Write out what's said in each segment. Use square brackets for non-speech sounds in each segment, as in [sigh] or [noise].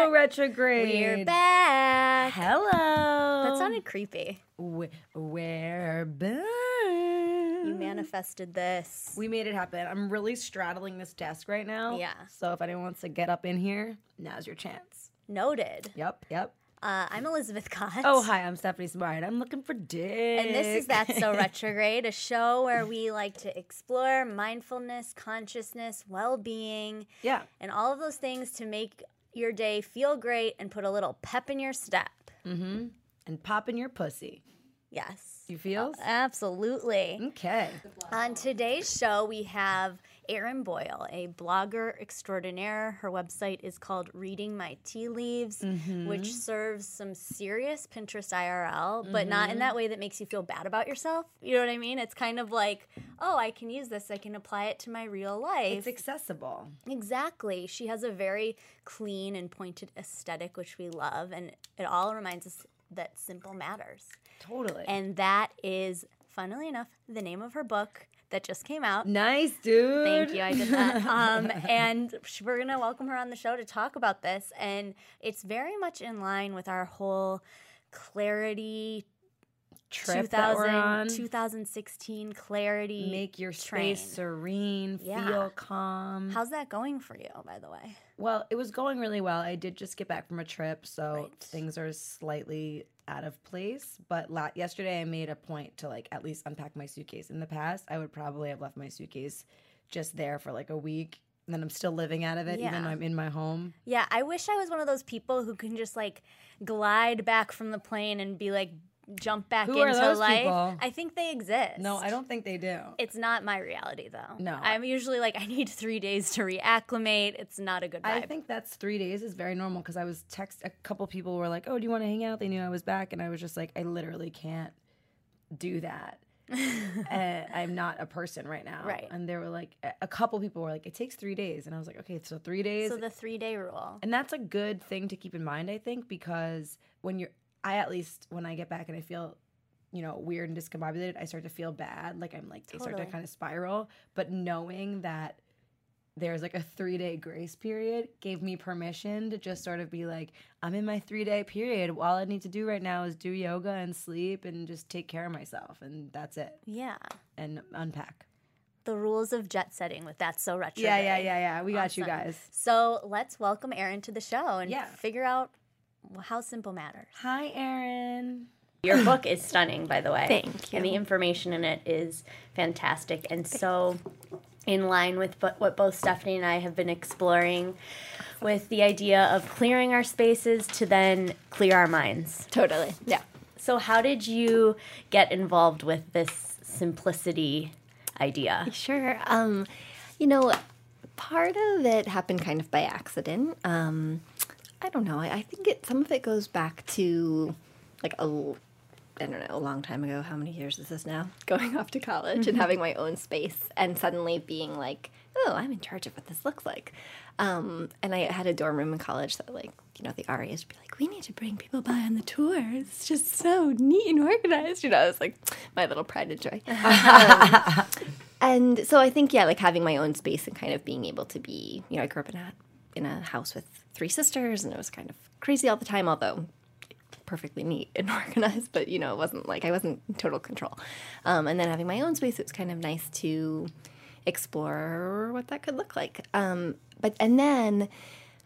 [laughs] retrograde. We're back. Hello. That sounded creepy. We- We're back. You manifested this. We made it happen. I'm really straddling this desk right now. Yeah. So if anyone wants to get up in here, now's your chance. Noted. Yep. Yep. Uh, I'm Elizabeth Kott. Oh, hi. I'm Stephanie Simbari. I'm looking for dick. And this is That's So [laughs] Retrograde, a show where we like to explore mindfulness, consciousness, well being, yeah. and all of those things to make your day feel great and put a little pep in your step. Mm-hmm. And pop in your pussy. Yes. You feel? Absolutely. Okay. On today's show, we have Erin Boyle, a blogger extraordinaire. Her website is called Reading My Tea Leaves, mm-hmm. which serves some serious Pinterest IRL, but not in mm-hmm. that way that makes you feel bad about yourself. You know what I mean? It's kind of like, oh, I can use this, I can apply it to my real life. It's accessible. Exactly. She has a very clean and pointed aesthetic, which we love, and it all reminds us that simple matters. Totally. And that is, funnily enough, the name of her book that just came out. nice, dude. Thank you. I did that. [laughs] Um, and we're going to welcome her on the show to talk about this. And it's very much in line with our whole clarity Trip that we're 2000 on. 2016 clarity. Make your train. space serene, Yeah. feel calm. How's that going for you, by the way? Well, it was going really well. I did just get back from a trip, so Right. things are slightly out of place. But la- yesterday, I made a point to like at least unpack my suitcase. In the past, I would probably have left my suitcase just there for like a week, and then I'm still living out of it, even though I'm in my home. Yeah, I wish I was one of those people who can just like glide back from the plane and be like jump back Who into life. people? I think they exist. No, I don't think they do. It's not my reality though. No. I'm usually like I need three days to reacclimate. It's not a good vibe. I think that's three days is very normal because I was text a couple people were like, "Oh, do you want to hang out?" They knew I was back, and I was just like, "I literally can't do that. uh, [laughs] I'm not a person right now." Right. And there were like, a- a couple people were like, "It takes three days," and I was like, "Okay, so three days." so the three day rule. and that's a good thing to keep in mind, I think, because when you're, I at least when I get back and I feel. You know, weird and discombobulated. I start to feel bad, like I'm like I start to kind of spiral. But knowing that there's like a three day grace period gave me permission to just sort of be like, I'm in my three day period. All I need to do right now is do yoga and sleep and just take care of myself. And that's it. Yeah. And unpack. The rules of jet setting with that So Retro. Yeah, yeah, yeah, yeah. We got you guys. So let's welcome Erin to the show and Yeah. figure out how simple matters. Hi, Erin. Your book is stunning, by the way. Thank you. And the information in it is fantastic and so in line with what both Stephanie and I have been exploring with the idea of clearing our spaces to then clear our minds. Totally. Yeah. So, how did you get involved with this simplicity idea? Sure. Um, you know, part of it happened kind of by accident. Um, I don't know. I, I think it some of it goes back to like a I don't know, a long time ago. How many years is this now? [laughs] Going off to college and having my own space, and suddenly being like, "Oh, I'm in charge of what this looks like." Um, and I had a dorm room in college that, like, you know, the RAs would be like, "We need to bring people by on the tour. It's just so neat and organized." You know, it's like my little pride and joy. [laughs] Um, and so I think, yeah, like having my own space and kind of being able to be, you know, I grew up in a in a house with three sisters, and it was kind of crazy all the time, although perfectly neat and [laughs] organized, but you know, it wasn't like I wasn't in total control. Um, and then having my own space, it was kind of nice to explore what that could look like. Um, but and then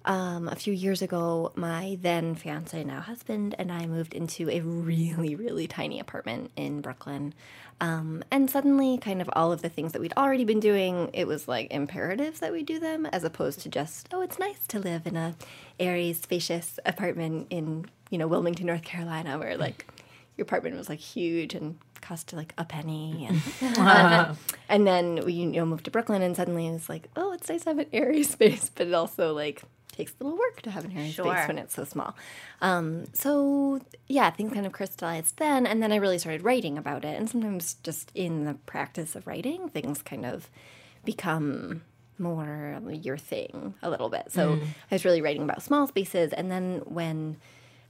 um, a few years ago, my then fiance, now husband, and I moved into a really, really tiny apartment in Brooklyn. Um, and suddenly, kind of all of the things that we'd already been doing, it was like imperatives that we do them, as opposed to just, oh, it's nice to live in a airy, spacious apartment in, you know, Wilmington, North Carolina, where like your apartment was like huge and cost like a penny and uh, [laughs] [laughs] and then we you know moved to Brooklyn and suddenly it was like oh it's nice to have an airy [laughs] space but it also like takes a little work to have an airy Sure. space when it's so small um, so yeah things kind of crystallized then and then I really started writing about it and sometimes just in the practice of writing things kind of become more your thing a little bit so I was really writing about small spaces and then when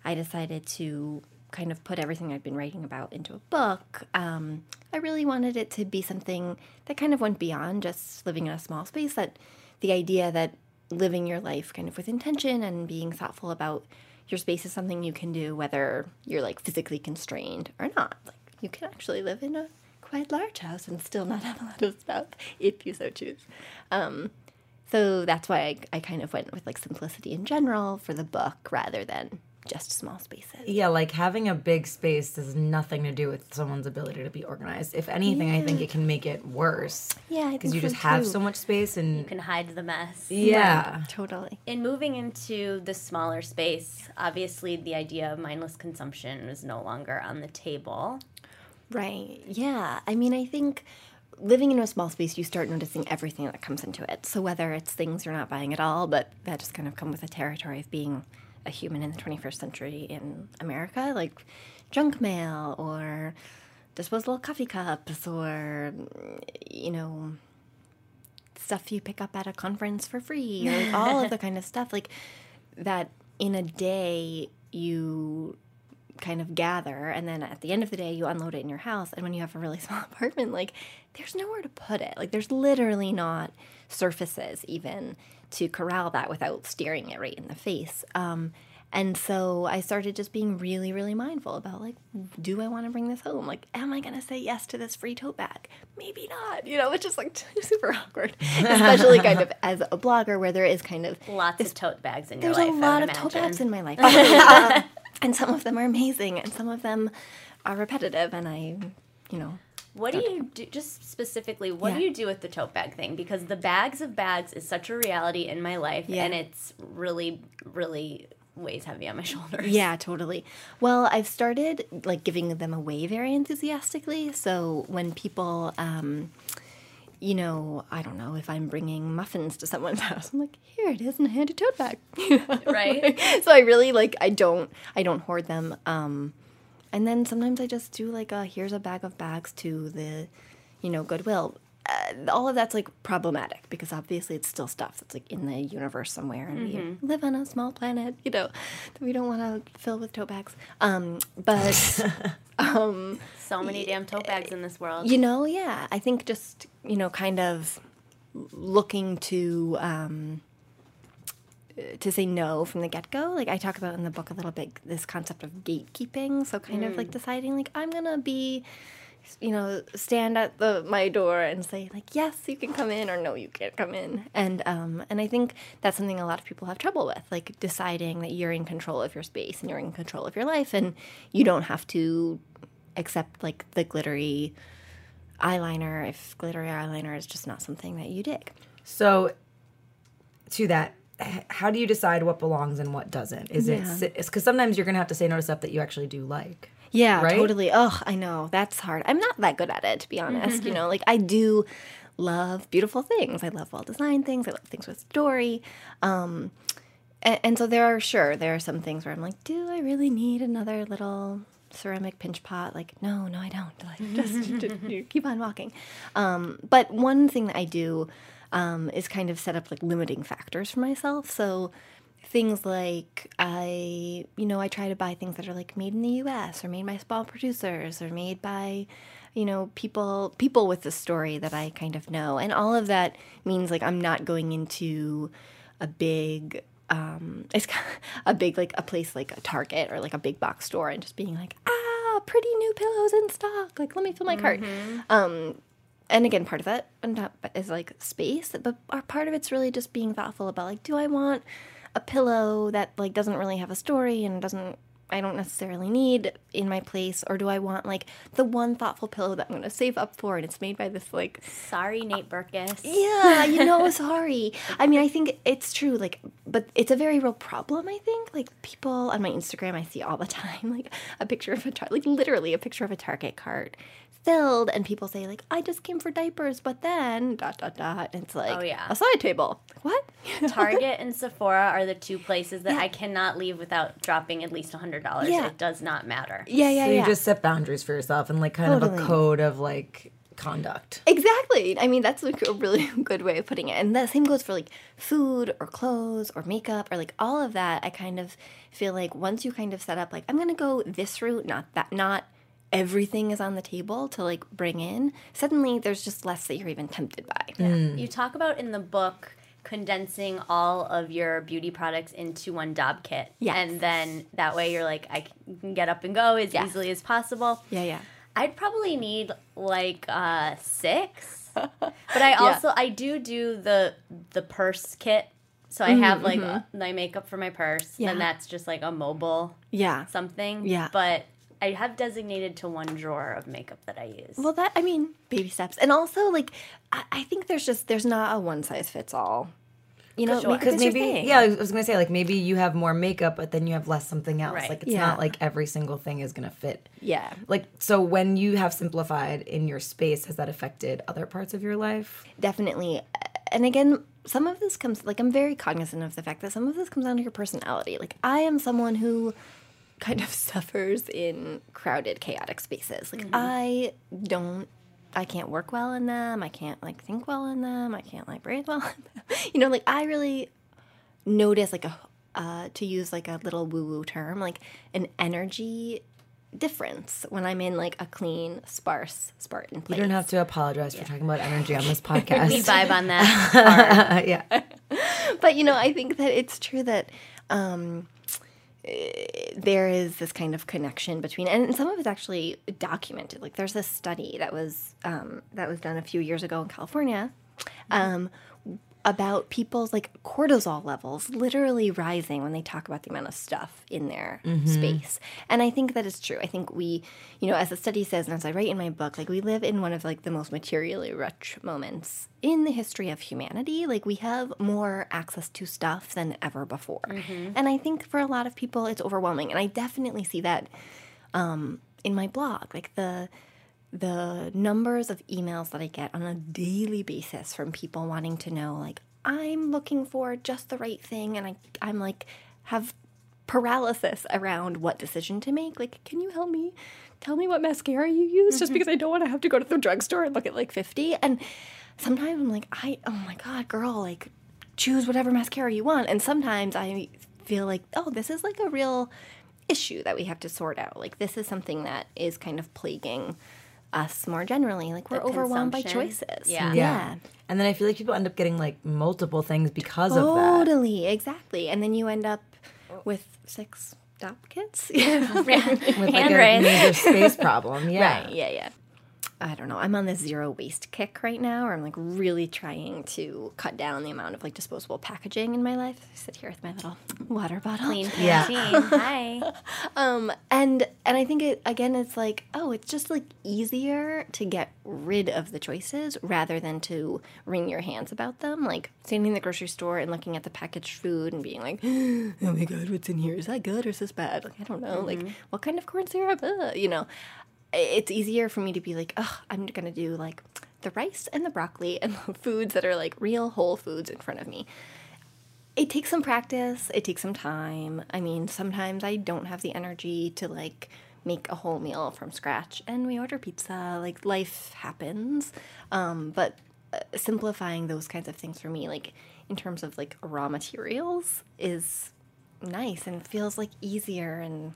I decided to kind of put everything I'd been writing about into a book, um, I really wanted it to be something that kind of went beyond just living in a small space. That the idea that living your life kind of with intention and being thoughtful about your space is something you can do whether you're like physically constrained or not. Like you can actually live in a quite large house and still not have a lot of stuff if you so choose. Um, so that's why I, I kind of went with like simplicity in general for the book rather than just small spaces. Yeah, like having a big space has nothing to do with someone's ability to be organized. If anything, I think it can make it worse. Yeah, I because you so just have so much space and You can hide the mess. yeah. Totally. In moving into the smaller space, obviously the idea of mindless consumption is no longer on the table. Right. Yeah. I mean, I think living in a small space, you start noticing everything that comes into it. So whether it's things you're not buying at all, but that just kind of come with the territory of being a human in the 21st century in America, like junk mail or disposable coffee cups or, you know, stuff you pick up at a conference for free or like all of the [laughs] kind of stuff. Like that in a day you kind of gather and then at the end of the day you unload it in your house and when you have a really [laughs] small apartment like there's nowhere to put it. Like there's literally not surfaces even to corral that without staring it right in the face. Um, and so i started just being really really mindful about like do i want to bring this home? Like am i going to say yes to this free tote bag? Maybe not you know it's just like [laughs] super awkward. Especially kind of as a blogger where there is kind of Lots of tote bags in your there's life. a I lot of tote bags in my life. [laughs] And some of them are amazing, and some of them are repetitive, and I, you know. What do you do? Just specifically, what Yeah. do you do with the tote bag thing? Because the bags of bags is such a reality in my life, Yeah. and it's really, really weighs heavy on my [laughs] shoulders. Yeah, totally. Well, I've started like giving them away very enthusiastically. So when people, um, you know, I don't know if I'm bringing muffins to someone's [laughs] house, I'm like, here it is, and I hand a tote bag. [laughs] You know? Right. [laughs] so I really like I don't I don't hoard them. Um, and then sometimes I just do like a here's a bag of bags to the, you know, Goodwill. Uh, all of that's like problematic because obviously it's still stuff that's like in the universe somewhere, and we live on a small planet, you know, that we don't want to fill with tote bags. Um, but [laughs] So many damn tote bags in this world. you know, yeah, I think just you know, kind of looking to um, to say no from the get go. Like I talk about in the book a little bit this concept of gatekeeping. So kind of like deciding like I'm gonna be, you know, stand at the my door and say like yes you can come in or no you can't come in. And um and I think that's something a lot of people have trouble with, like deciding that you're in control of your space and you're in control of your life and you don't have to accept like the glittery eyeliner if glittery eyeliner is just not something that you dig. So, to that, how do you decide what belongs and what doesn't? Is Yeah. it because sometimes you're gonna have to say no to stuff that you actually do like. Yeah, Right? totally. Oh, I know. That's hard. I'm not that good at it, to be honest. you know, like I do love beautiful things. I love well designed things. I love things with story. Um, and, and so there are, sure, there are some things where I'm like, do I really need another little ceramic pinch pot? Like, no, no, I don't. [laughs] Like, just, just [laughs] keep on walking. Um, but one thing that I do um, is kind of set up like limiting factors for myself. So things like I, you know, I try to buy things that are like made in the U.S. or made by small producers or made by, you know, people people with a story that I kind of know, and all of that means like I'm not going into a big. Um, it's [laughs] a big like a place like a Target or like a big box store and just being like ah pretty new pillows in stock like let me fill my cart um and again part of that is like space but part of it's really just being thoughtful about like do i want a pillow that like doesn't really have a story and doesn't i don't necessarily need in my place or do i want like the one thoughtful pillow that i'm going to save up for and it's made by this like Sorry, uh, Nate Berkus. yeah, you know, [laughs] sorry. I mean, I think it's true, like, but it's a very real problem, I think. Like, people on my Instagram, I see all the [laughs] time, like, a picture of a, tar- like, literally a picture of a Target cart filled, and people say, like, I just came for diapers, but then, dot, dot, dot. And it's oh, like, Oh, yeah. a side table. What? [laughs] Target and Sephora are the two places that I cannot leave without dropping at least $100. Yeah. It does not matter. yeah, yeah, so you yeah. just set boundaries for yourself and like kind of a code of like conduct. Exactly. I mean, that's like a really [laughs] good way of putting it. And the same goes for like food or clothes or makeup or like all of that. I kind of feel like once you kind of set up, like, I'm going to go this route, not that, not everything is on the table to like bring in, suddenly there's just less that you're even tempted by. You talk about in the book condensing all of your beauty products into one Dopp kit. Yes. And then that way you're like, I can get up and go as Yes. easily as possible. Yeah, yeah. I'd probably need like uh, six, [laughs] but I also I do do the the purse kit. So I have like uh, my makeup for my purse, Mm-hmm, Yeah. and that's just like a mobile Yeah. something. Yeah. but I have designated to one drawer of makeup that I use. Well, that I mean, baby steps, and also like I, I think there's just there's not a one size fits all. You know, Sure. makeup Because is your maybe, thing. yeah, I was gonna say like maybe you have more makeup, but then you have less something else. Right. Like it's Yeah. not like every single thing is gonna fit. yeah. Like so, when you have simplified in your space, has that affected other parts of your life? definitely and again some of this comes like i'm very cognizant of the fact that some of this comes down to your personality like i am someone who kind of [laughs] suffers in crowded chaotic spaces. Like i don't i can't work well in them. I can't like think well in them. I can't like breathe well in them. [laughs] You know like i really notice like a uh, to use like a little woo woo term like an energy difference when i'm in like a clean sparse spartan place You don't have to apologize for talking about energy on this [laughs] podcast. we vibe on that. yeah, but you know, I think that it's true that um, there is this kind of connection between, and some of it's actually documented. Like there's this study that was um, that was done a few years ago in California. Um, about people's like cortisol levels literally rising when they talk about the amount of stuff in their space. And I think that is true. I think we, you know, as the study says, and as I write in my book, like we live in one of like the most materially rich moments in the history of humanity. Like we have more access to stuff than ever before. And I think for a lot of people it's overwhelming. And I definitely see that um, in my blog. Like the the numbers of emails that I get on a daily basis from people wanting to know, like, I'm looking for just the right thing, and I, I'm like, have paralysis around what decision to make. Like, can you help me? Tell me what mascara you use, just mm-hmm. because I don't want to have to go to the drugstore and look at like 50. And sometimes I'm like, I, oh my God, girl, like, choose whatever mascara you want. And sometimes I feel like, oh, this is like a real issue that we have to sort out. Like, this is something that is kind of plaguing us more generally. Like, we're overwhelmed by choices. Yeah. Yeah. and then I feel like people end up getting like multiple things because of that. Totally. Exactly. And then you end up with six Dopp kits. [laughs] Yeah. With like Hand a raise. major space [laughs] problem. Yeah. Right. Yeah. Yeah. I don't know. I'm on this zero waste kick right now, where I'm like really trying to cut down the amount of like disposable packaging in my life. I sit here with my little water bottle. Clean Yeah. [laughs] Hi. Um, and and I think it again, it's like oh, it's just like easier to get rid of the choices rather than to wring your hands about them. Like standing in the grocery store and looking at the packaged food and being like, [gasps] oh my god, what's in here? Is that good or is this bad? Like I don't know. Like what kind of corn syrup? Uh, you know, it's easier for me to be like, oh, I'm gonna do like the rice and the broccoli and the [laughs] foods that are like real whole foods in front of me. It takes some practice. It takes some time. I mean sometimes i don't have the energy to like make a whole meal from scratch and we order pizza like life happens. Um, but uh, simplifying those kinds of things for me like in terms of like raw materials is nice and feels like easier and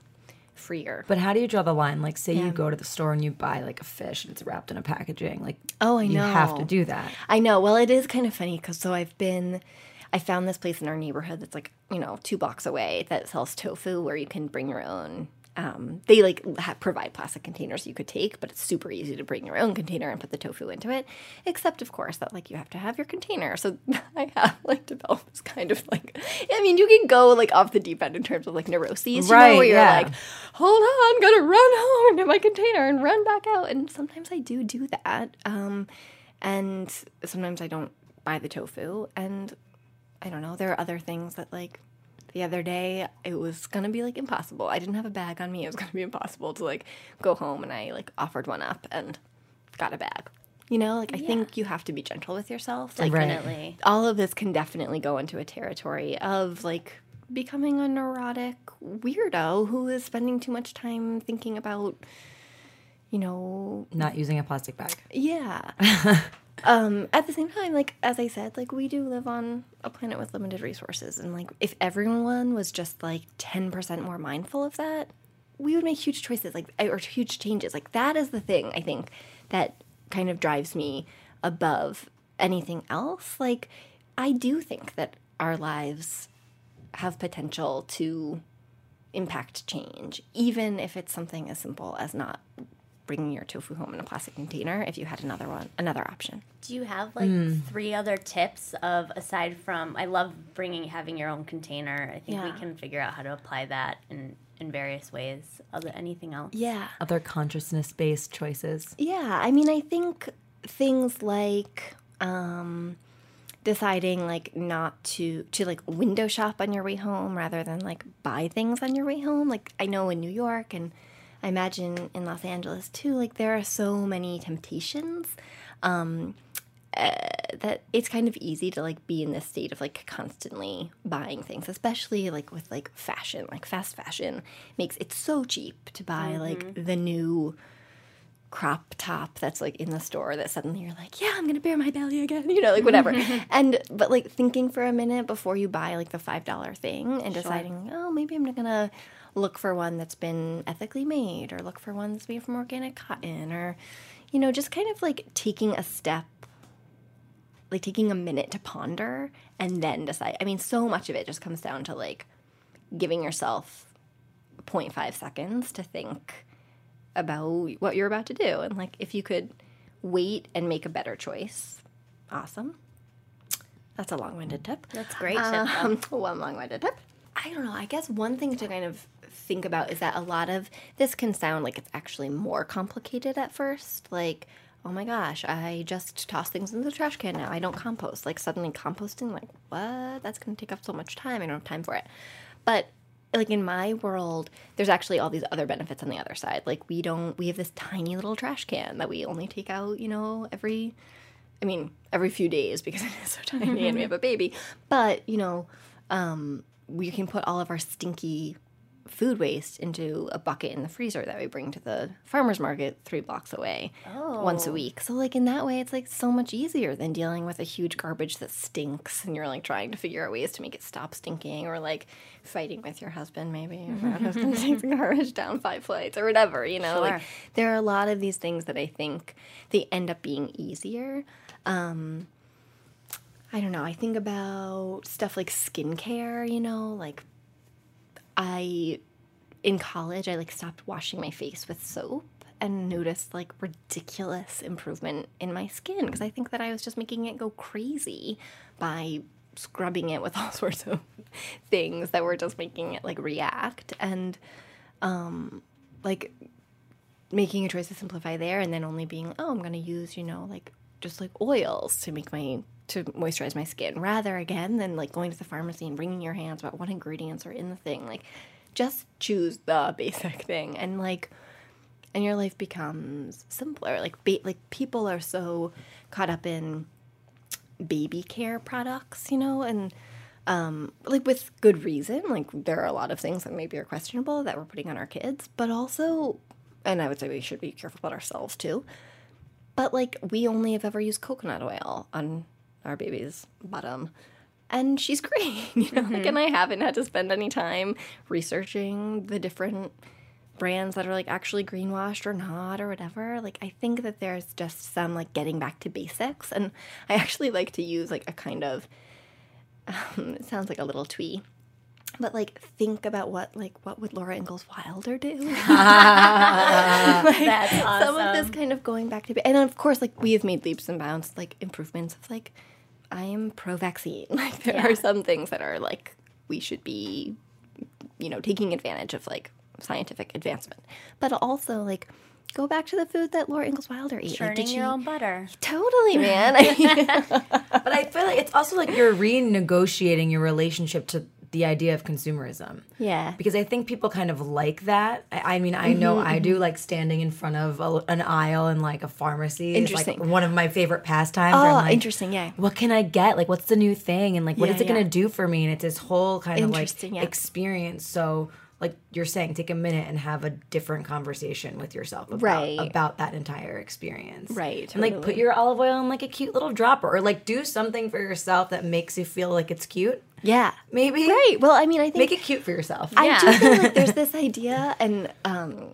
freer But how do you draw the line? Like, say Yeah. you go to the store and you buy like a fish and it's wrapped in a packaging. Like, Oh, I you have to do that. I know. Well, it is kind of funny because so I've been, I found this place in our neighborhood that's like you know two blocks away that sells tofu where you can bring your own. Um, they like ha- provide plastic containers you could take, but it's super easy to bring your own container and put the tofu into it. Except of course that like you have to have your container. So [laughs] I have like developed this kind of like, I mean, you can go like off the deep end in terms of like neuroses, you know, Right, where you're yeah. like, hold on, gotta run home into my container and run back out. And sometimes I do do that. Um, and sometimes I don't buy the tofu. And I don't know, there are other things that like the other day it was gonna be like impossible. I didn't have a bag on me. It was gonna be impossible to like go home and I like offered one up and got a bag. You know, like I think you have to be gentle with yourself. Like Definitely. all of this can definitely go into a territory of like becoming a neurotic weirdo who is spending too much time thinking about you know Not using a plastic bag. yeah [laughs] um at the same time like as i said like we do live on a planet with limited resources and like if everyone was just like 10% more mindful of that we would make huge choices like or huge changes. Like that is the thing i think that kind of drives me above anything else. Like I do think that our lives have potential to impact change, even if it's something as simple as not bringing your tofu home in a plastic container if you had another one another option Do you have like Hmm. three other tips of aside from I love bringing having your own container. I think Yeah. we can figure out how to apply that in in various ways. Other anything else? yeah Other consciousness based choices. Yeah, I mean, I think things like um, deciding like not to to like window shop on your way home rather than like buy things on your way home. Like I know in New York and I imagine in Los Angeles too. Like there are so many temptations. Um, uh, that it's kind of easy to like be in this state of like constantly buying things especially like with like fashion like fast fashion makes it so cheap to buy like the new crop top that's like in the store that suddenly you're like, yeah, I'm gonna bare my belly again, [laughs] you know, like whatever. [laughs] and but like thinking for a minute before you buy like the five dollar thing and deciding, oh, maybe I'm not gonna look for one that's been ethically made or look for one that's made from organic cotton or you know, just kind of like taking a step like taking a minute to ponder and then decide. I mean, so much of it just comes down to like giving yourself 0.5 seconds to think about what you're about to do. And like, if you could wait and make a better choice, awesome. That's a long winded tip. That's great. tip. Um, [laughs] one long winded tip. I don't know. I guess one thing to kind of think about is that a lot of this can sound like it's actually more complicated at first. Like, oh my gosh, I just toss things in the trash can now. I don't compost. Like, suddenly composting, like, what? That's going to take up so much time. I don't have time for it. But like in my world, there's actually all these other benefits on the other side. Like we don't, we have this tiny little trash can that we only take out, you know, every, I mean, every few days because [laughs] it is so tiny and we have a baby. But you know, um, we can put all of our stinky food waste into a bucket in the freezer that we bring to the farmers market three blocks away once a week. So like in that way it's like so much easier than dealing with a huge garbage that stinks and you're like trying to figure out ways to make it stop stinking or like fighting with your husband maybe if your [laughs] husband takes the garbage down five flights or whatever, you know. Like there are a lot of these things that I think they end up being easier. Um I don't know. I think about stuff like skincare, you know, like I in college I like stopped washing my face with soap and noticed like ridiculous improvement in my skin because I think that I was just making it go crazy by scrubbing it with [laughs] all sorts of things that were just making it like react and um like making a choice to simplify there and then only being oh i'm going to use you know like just like oils to make my to moisturize my skin rather again than like going to the pharmacy and wringing your hands about what ingredients are in the thing like just choose the [laughs] basic thing and like and your life becomes simpler like ba- like people are so caught up in baby care products you know and um, like with good reason. Like there are a lot of things that maybe are questionable that we're putting on our kids, but also, and I would say we should be careful about ourselves too. But like we only have ever used coconut oil on our baby's bottom, and she's great, [laughs] you know. Like, and I haven't had to spend any time researching the different brands that are like actually greenwashed or not or whatever. Like I think that there's just some like getting back to basics, and I actually like to use like a kind of um, [laughs] it sounds like a little twee. But like, think about what like what would Laura Ingalls Wilder do? [laughs] [laughs] Like, That's Some of this kind of going back to, be and of course, like we have made leaps and bounds, like improvements of like, I am pro-vaccine. [laughs] Like there are some things that are like we should be, you know, taking advantage of like scientific advancement, but also like go back to the food that Laura Ingalls Wilder ate. Like, Churning did your own butter. Totally, man. I mean, But I feel like it's also like you're renegotiating your relationship to the idea of consumerism. yeah. Because I think people kind of like that. I, I mean, I know I mm-hmm. do like standing in front of a, an aisle in like a pharmacy. is like Interesting. one of my favorite pastimes. Oh, like, interesting. Yeah. What can I get? Like, what's the new thing? And like, what Yeah, is it going to do for me? And it's this whole kind of like yeah. experience. So, like you're saying, take a minute and have a different conversation with yourself about, Right. about that entire experience. Right, And like put your olive oil in like a cute little dropper or like do something for yourself that makes you feel like it's cute. Yeah. Maybe. Right. Well, I mean, I think Make it cute for yourself. I Yeah. do feel like there's [laughs] this idea, and um,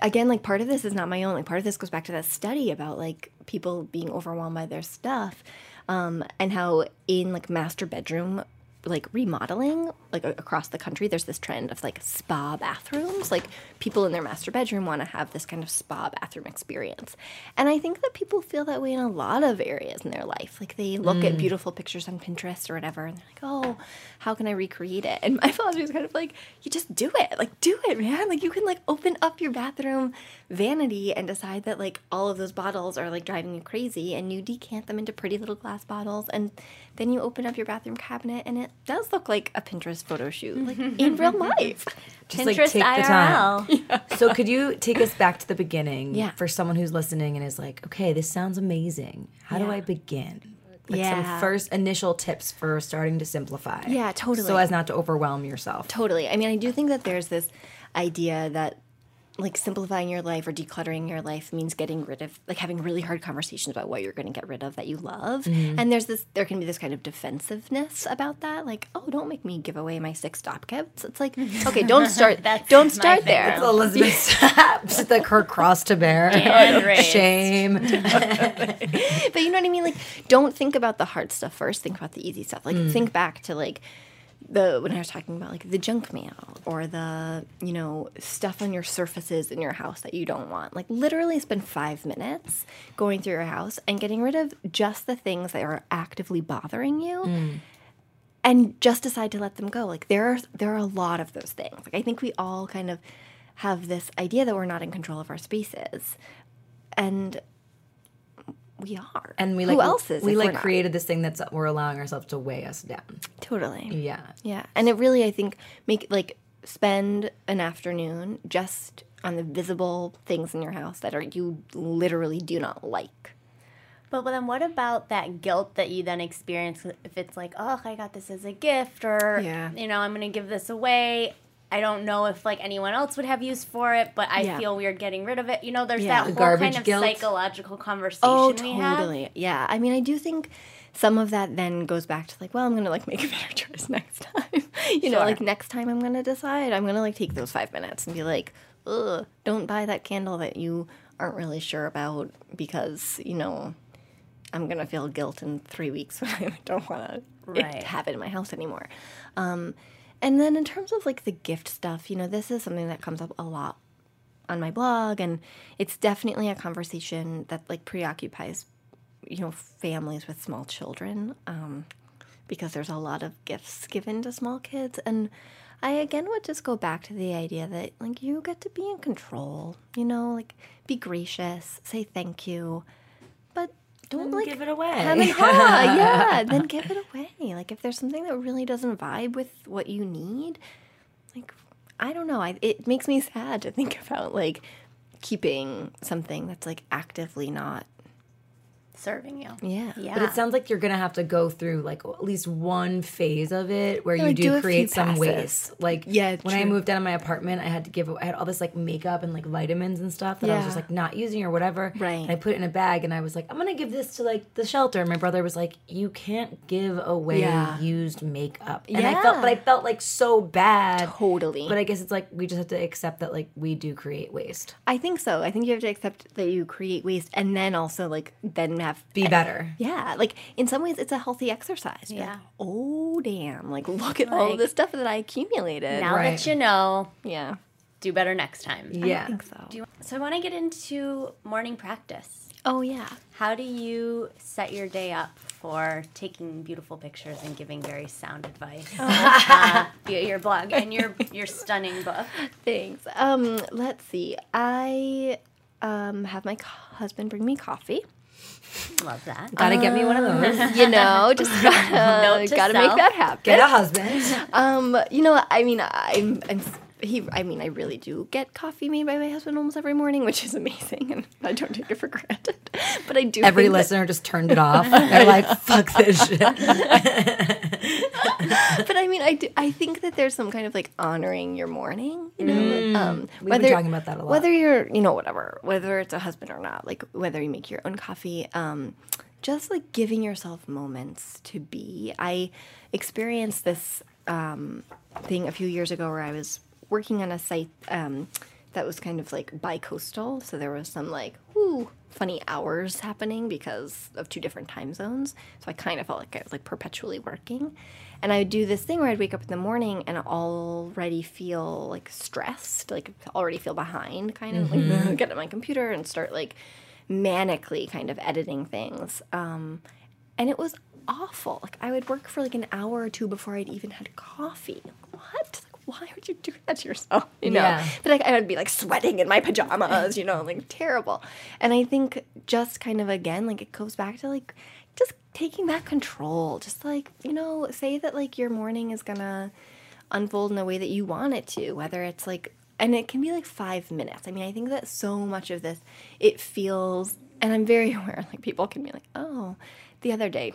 again, like part of this is not my own. Like part of this goes back to that study about like people being overwhelmed by their stuff. um, and how in like master bedroom like remodeling like across the country there's this trend of like spa bathrooms. Like people in their master bedroom want to have this kind of spa bathroom experience. And i think that people feel that way in a lot of areas in their life. Like they look at mm. beautiful pictures on pinterest or whatever and they're like oh how can i recreate it? And my [laughs] father was kind of like you just do it. Like do it man. Like you can like open up your bathroom vanity and decide that like all of those bottles are like driving you crazy and you decant them into pretty little glass bottles and then you open up your bathroom cabinet and it does look like a Pinterest photo shoot, like [laughs] in real life. Just like Pinterest take the time. IRL. [laughs] So could you take us back to the beginning Yeah. for someone who's listening and is like, okay, this sounds amazing. How do I begin? Like Yeah. some first initial tips for starting to simplify. Yeah, totally. So as not to overwhelm yourself. Totally. I mean, I do think that there's this idea that like simplifying your life or decluttering your life means getting rid of like having really hard conversations about what you're going to get rid of that you love. Mm-hmm. And there's this there can be this kind of defensiveness about that like, oh, don't make me give away my six Dopp kits. It's like, okay, don't [laughs] start That's don't start there. It's Elizabeth [laughs] Steps, like her cross to bear. [laughs] Shame. but you know what I mean? Like, don't think about the hard stuff first. Think about the easy stuff. Like, mm. think back to like the when I was talking about like the junk mail or the you know stuff on your surfaces in your house that you don't want. Like, literally spend five minutes going through your house and getting rid of just the things that are actively bothering you. Mm. And just decide to let them go. Like there are there are a lot of those things. Like I think we all kind of have this idea that we're not in control of our spaces, and we are. And we like who like else is we like created this thing that's we're allowing ourselves to weigh us down. totally Yeah. yeah and it really i think make like spend an afternoon just on the visible things in your house that are you literally do not like But then what about that guilt that you then experience if it's like, oh, I got this as a gift or, Yeah. you know, I'm going to give this away. I don't know if like anyone else would have use for it, but I Yeah. feel weird getting rid of it. You know, there's Yeah. that The whole kind of guilt. psychological conversation oh we have. totally yeah i mean i do think some of that then goes back to like well i'm gonna like make a better [laughs] choice next time [laughs] you know like next time i'm gonna decide i'm gonna like take those five minutes and be like ugh don't buy that candle that you aren't really sure about because you know i'm gonna feel guilt in three weeks [laughs] when i don't want to have it in my house anymore um, and then in terms of like the gift stuff you know this is something that comes up a lot on my blog and it's definitely a conversation that like preoccupies you know families with small children um, because there's a lot of gifts given to small kids. And i again would just go back to the idea that like you get to be in control you know like be gracious say thank you don't like give it away. and haw, yeah [laughs] then give it away. Like if there's something that really doesn't vibe with what you need like i don't know. I, it makes me sad to think [laughs] about like keeping something that's like actively not Serving you. yeah Yeah. But it sounds like you're gonna have to go through like at least one phase of it where you do do create some passes. waste. Like Yeah, when I moved out of my apartment, I had to give I had all this like makeup and like vitamins and stuff that I was just like not using or whatever. Right. And I put it in a bag and I was like, I'm gonna give this to like the shelter. And my brother was like, You can't give away Yeah. used makeup. And I felt, Yeah. but I felt like so bad. totally But I guess it's like we just have to accept that like we do create waste. I think so. I think you have to accept that you create waste and then also like then have Be better. yeah, like in some ways it's a healthy exercise. Be like, Yeah. oh damn! Like look at all Like, of the stuff that I accumulated. Now Right. that you know, yeah, do better next time. Yeah. I think so. Do you, so I want to get into morning practice. oh yeah. How do you set your day up for taking beautiful pictures and giving very sound advice uh, via your blog and your your stunning book? Thanks. Um, let's see. I um have my co- husband bring me coffee. Love that. Gotta get me one of those. You know, just [laughs] gotta, Note to gotta self. make that happen. Get a husband. Um, you know, I mean, I'm, I'm he. I mean, I really do get coffee made by my husband almost every morning, which is amazing, and I don't take it for granted. But I do. Every think that- listener just turned it off. [laughs] They're like, "Fuck this shit." [laughs] but I mean, I do, I think that there's some kind of like honoring your morning, you know. Um, Mm. We've been talking about that a lot. Whether you're, you know, whatever, whether it's a husband or not, like whether you make your own coffee, um, just like giving yourself moments to be. I experienced this um, thing a few years ago where I was working on a site um, that was kind of like bi-coastal, so there was some like whoo funny hours happening because of two different time zones. So I kind of felt like I was like perpetually working. And I would do this thing where I'd wake up in the morning and already feel like stressed, like already feel behind, kind of like [laughs] get on my computer and start like manically kind of editing things. Um, and it was awful. Like I would work for like an hour or two before I'd even had coffee. What? Why would you do that to yourself? [laughs] You know. Yeah. But like I would be like sweating in my pajamas, you know, like terrible. And I think just kind of again, like it goes back to like just taking back control. Just like, you know, say that like your morning is gonna unfold in a way that you want it to, whether it's like and it can be like five minutes. I mean, I think that so much of this it feels and I'm very [laughs] aware like people can be like, oh, the other day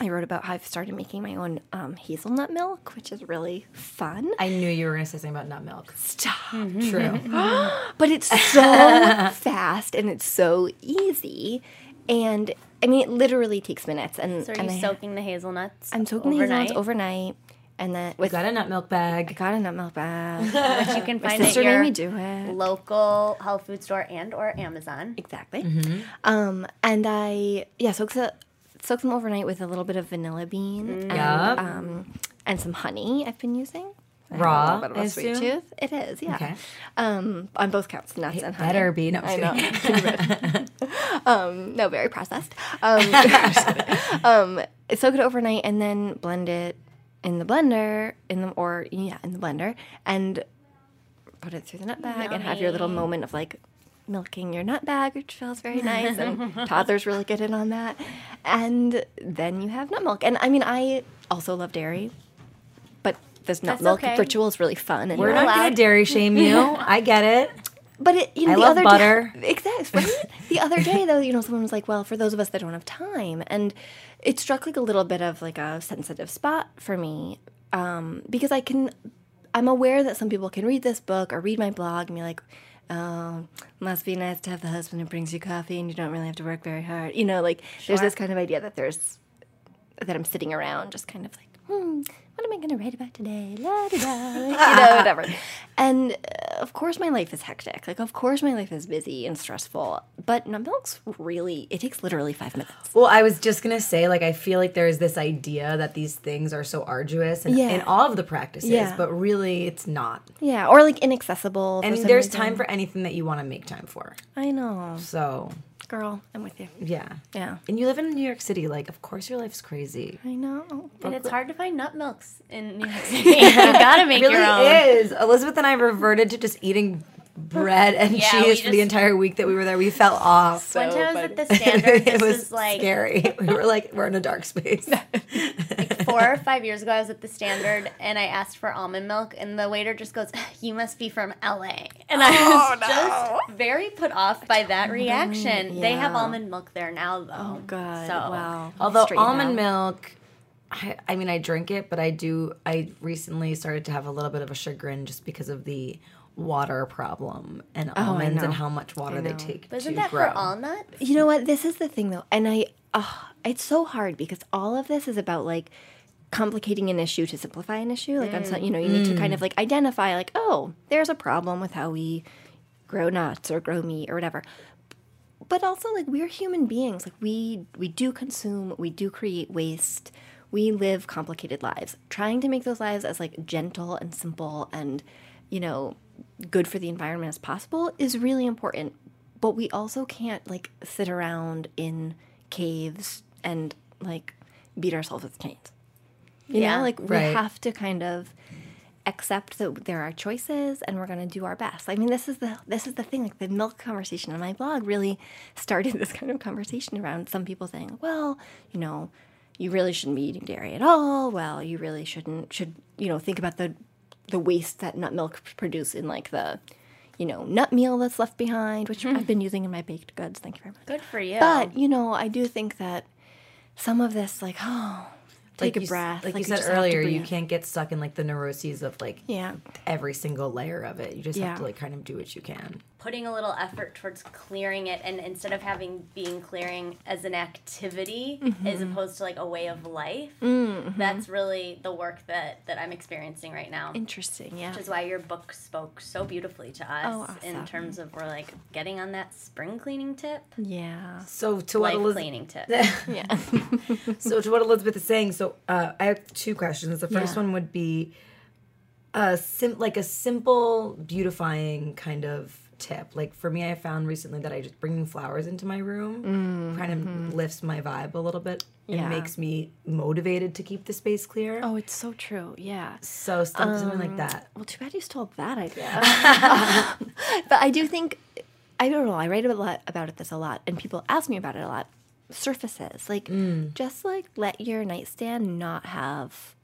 I wrote about how I've started making my own um, hazelnut milk, which is really fun. I knew you were going to say something about nut milk. Stop. True. [gasps] But it's so [laughs] fast and it's so easy. And I mean, it literally takes minutes. And, So are and you I- soaking the hazelnuts? I'm soaking overnight? the hazelnuts overnight. And then with Got a nut milk I bag. got a nut milk bag. [laughs] Which you can find at sister made me do it. local health food store and or Amazon. Exactly. Um, and I yeah soak the soak them overnight with a little bit of vanilla bean and Yup. um, and some honey. I've been using. I have a Raw, little bit of a sweet tooth. It is, yeah. Okay. Um, on both counts, nuts and honey. Better be. No, I know. [laughs] [laughs] um, no, very processed. Um, [laughs] um, soak it overnight and then blend it in the blender in the or yeah in the blender and put it through the nut bag and have your little moment of like milking your nut bag, which feels very nice, and [laughs] toddlers really get in on that. And then you have nut milk. And I mean, I also love dairy, but this nut That's milk okay. ritual is really fun. And We're not going to dairy shame you. [laughs] I get it. But it, you know, I the love other butter. Day, exactly. Right? the other day, though, you know, someone was like, "Well, for those of us that don't have time," and it struck like a little bit of like a sensitive spot for me um, because I can, I'm aware that some people can read this book or read my blog and be like, "Oh, must be nice to have the husband who brings you coffee and you don't really have to work very hard." You know, like there's this kind of idea that there's that I'm sitting around just kind of like, hmm, what am I going to write about today? La da da, [laughs] you know, whatever. And uh, of course, my life is hectic. Like, of course, my life is busy and stressful. But nut milk's really, it takes literally five minutes. Well, I was just gonna say, like, I feel like there's this idea that these things are so arduous and Yeah. in all of the practices, Yeah. but really it's not. Yeah, or like inaccessible. And there's reason. time for anything that you want to make time for. I know, So, girl. I'm with you. yeah. Yeah, And you live in New York City, like, of course your life's crazy. I know. And it's hard to find nut milks in New York [laughs] City. [laughs] you gotta make It really your own. is. Elizabeth and I reverted to just eating bread and Yeah, cheese for the entire week that we were there. We fell off. One time I was at the standard. [laughs] it was like scary. [laughs] We were like, we're in a dark space. like four or five years ago. I was at the standard and I asked for almond milk, and the waiter just goes, "You must be from LA." And I oh, was just very put off by that reaction. They have almond milk there now, though. Oh God! So, wow. Although Straighten almond milk, I, I mean, I drink it, but I do. I recently started to have a little bit of a chagrin just because of the water problem and Oh, almonds and how much water they know. take But isn't to that grow. for all nuts? You know what? This is the thing, though, and I, uh, it's so hard because all of this is about like complicating an issue to simplify an issue. Like, I'm, so, you know, you need to kind of like identify, like, oh, there's a problem with how we grow nuts or grow meat or whatever. But also, like, we're human beings. Like, we we do consume, we do create waste. We live complicated lives. Trying to make those lives as like gentle and simple and, you know, good for the environment as possible is really important. But we also can't like sit around in caves and like beat ourselves with chains. You Yeah. know, like we Right. have to kind of accept that there are choices and we're going to do our best. I mean, this is the this is the thing like the milk conversation on my blog really [laughs] started this kind of conversation around some people saying, "Well, you know, you really shouldn't be eating dairy at all. Well, you really shouldn't should, you know, think about the the waste that nut milk produce in like the you know, nut meal that's left behind, which mm-hmm. I've been using in my baked goods. Thank you very much. Good for you. But, you know, I do think that some of this like, oh, take like a you, breath. Like, you just said earlier, you can't get stuck in like the neuroses of like Yeah. every single layer of it. You just Yeah. have to like kind of do what you can. Put putting a little effort towards clearing it and instead of having being clearing as an activity mm-hmm. as opposed to like a way of life mm-hmm. that's really the work that that i'm experiencing right now Interesting. Yeah. which is why your book spoke so beautifully to us Oh, in terms of we're like getting on that spring cleaning tip Yeah. So to what life Elizabeth, cleaning tip [laughs] Yeah. [laughs] so to what Elizabeth is saying, so uh, I have two questions. The first Yeah. one would be a sim- like a simple beautifying kind of tip. Like for me, I found recently that I just bringing flowers into my room kind of mm-hmm. lifts my vibe a little bit and Yeah. makes me motivated to keep the space clear. oh, it's so true. Yeah. So some- something like um, that. Well, too bad you stole that idea. [laughs] but I do think, I don't know, I write a lot about it this a lot, and people ask me about it a lot. Surfaces, like, mm. just like let your nightstand not have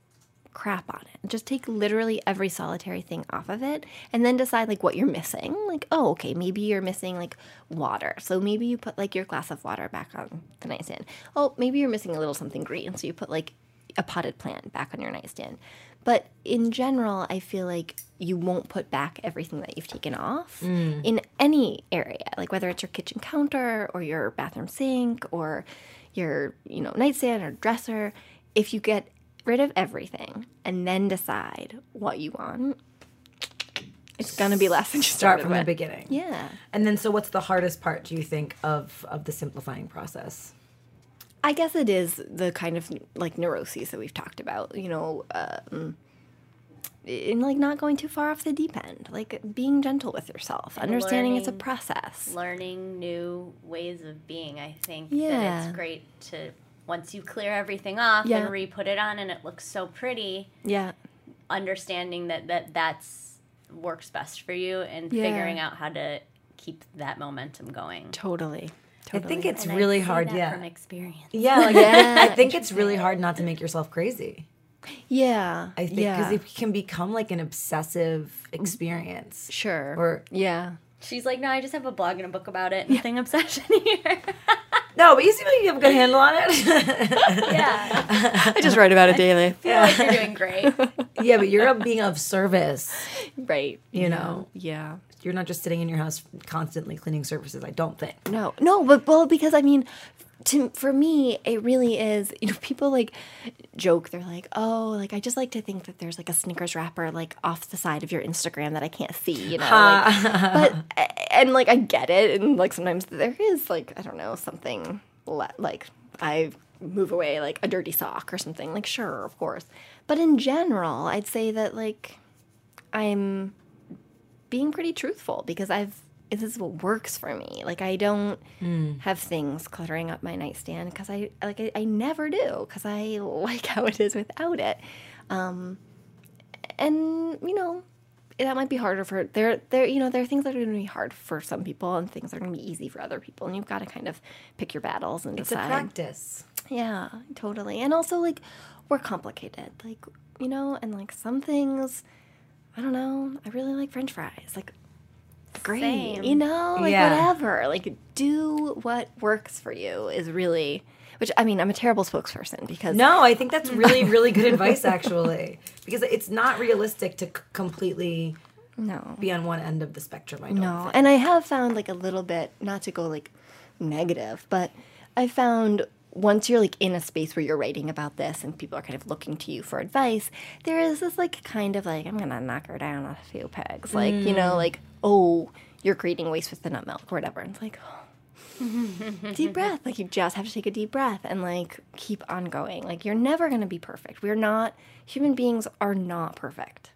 crap on it. Just take literally every solitary thing off of it and then decide like what you're missing. Like, oh, okay, maybe you're missing like water. So maybe you put like your glass of water back on the nightstand. Oh, maybe you're missing a little something green. So you put like a potted plant back on your nightstand. But in general, I feel like you won't put back everything that you've taken off mm. in any area, like whether it's your kitchen counter or your bathroom sink or your, you know, nightstand or dresser. If you get rid of everything and then decide what you want, it's gonna be less than you Start from the beginning. Yeah, And then so what's the hardest part do you think of of the simplifying process? I guess it is the kind of like neuroses that we've talked about. You know, um, in like not going too far off the deep end, like being gentle with yourself, understanding it's a process. learning new ways of being. I think that Yeah. it's great to once you clear everything off Yeah. and re-put it on and it looks so pretty, Yeah, understanding that that that's works best for you and Yeah. figuring out how to keep that momentum going. totally. Totally. I think it's And I really say hard, that yeah. from experience. Yeah, like Yeah, [laughs] I think it's really hard not to make yourself crazy. Yeah, I think because yeah. it can become like an obsessive experience. sure. Or yeah, She's like, no, I just have a blog and a book about it. Nothing obsession [laughs] here. No, but you seem like you have a good handle on it. [laughs] yeah, I just write about it daily. I feel like you're doing great. yeah, but you're being of service. Right. You know, Yeah. you're not just sitting in your house constantly cleaning surfaces. I don't think. No, no, but well, because I mean, to for me, it really is. You know, [laughs] people like joke. They're like, "Oh, like I just like to think that there's like a Snickers wrapper like off the side of your Instagram that I can't see." You know, like, [laughs] but and like I get it, and like sometimes there is like I don't know something le- like I move away like a dirty sock or something. Like sure, of course, but in general, I'd say that like I'm being pretty truthful because I've this is what works for me. Like I don't have things cluttering up my nightstand because I like I, I never do because I [laughs] like how it is without it. Um, and you know that might be harder for there there you know there are things that are going to be hard for some people and things that are going to be easy for other people and you've got to kind of pick your battles and It's a decide. practice. Yeah, totally. And also, like, we're complicated. Like, you know, and like some things, I don't know, I really like french fries. Like, great. Same. You know, like, Yeah. whatever. Like, do what works for you is really, which, I mean, I'm a terrible spokesperson because. No, I think that's really, [laughs] really good advice, actually, because it's not realistic to c- completely No. be on one end of the spectrum. I don't No, think. and I have found like a little bit, not to go like negative, but I found once you're like in a space where you're writing about this and people are kind of looking to you for advice, there is this like kind of like, I'm gonna knock her down a few pegs. Like, you know, mm. like, oh, you're creating waste with the nut milk or whatever. And it's like, deep breath. Like, you just have to take a deep breath and like keep on going. Like, you're never gonna be perfect. We're not, human beings are not perfect.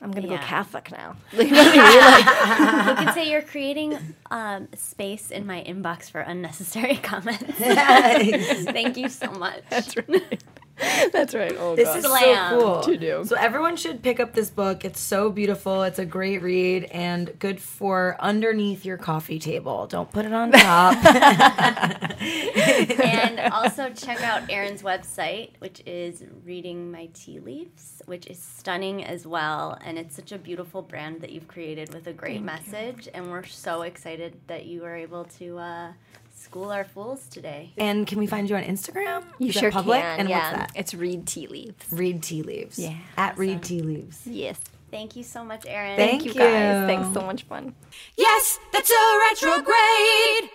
I'm gonna Yeah. go Catholic now. [laughs] Like, what do you mean? Like, You could say you're creating um, space in my inbox for unnecessary [laughs] comments. Thank you so much. That's right. [laughs] That's right. Oh, This God. is Slam. so cool. To do. So everyone should pick up this book. It's so beautiful. It's a great read and good for underneath your coffee table. Don't put it on top. [laughs] and [laughs] also check out Erin's website, which is Reading My Tea Leaves, which is stunning as well. And it's such a beautiful brand that you've created with a great message. And we're so excited that you were able to uh, school our fools today. and can we find you on Instagram? You Is sure public? can. And yeah. what's that? It's read tea leaves. Read tea leaves. Yeah. At read tea leaves. Yes. Thank you so much, Erin. Thank Thank you you. guys. Thanks so much fun. Yes, that's a retrograde.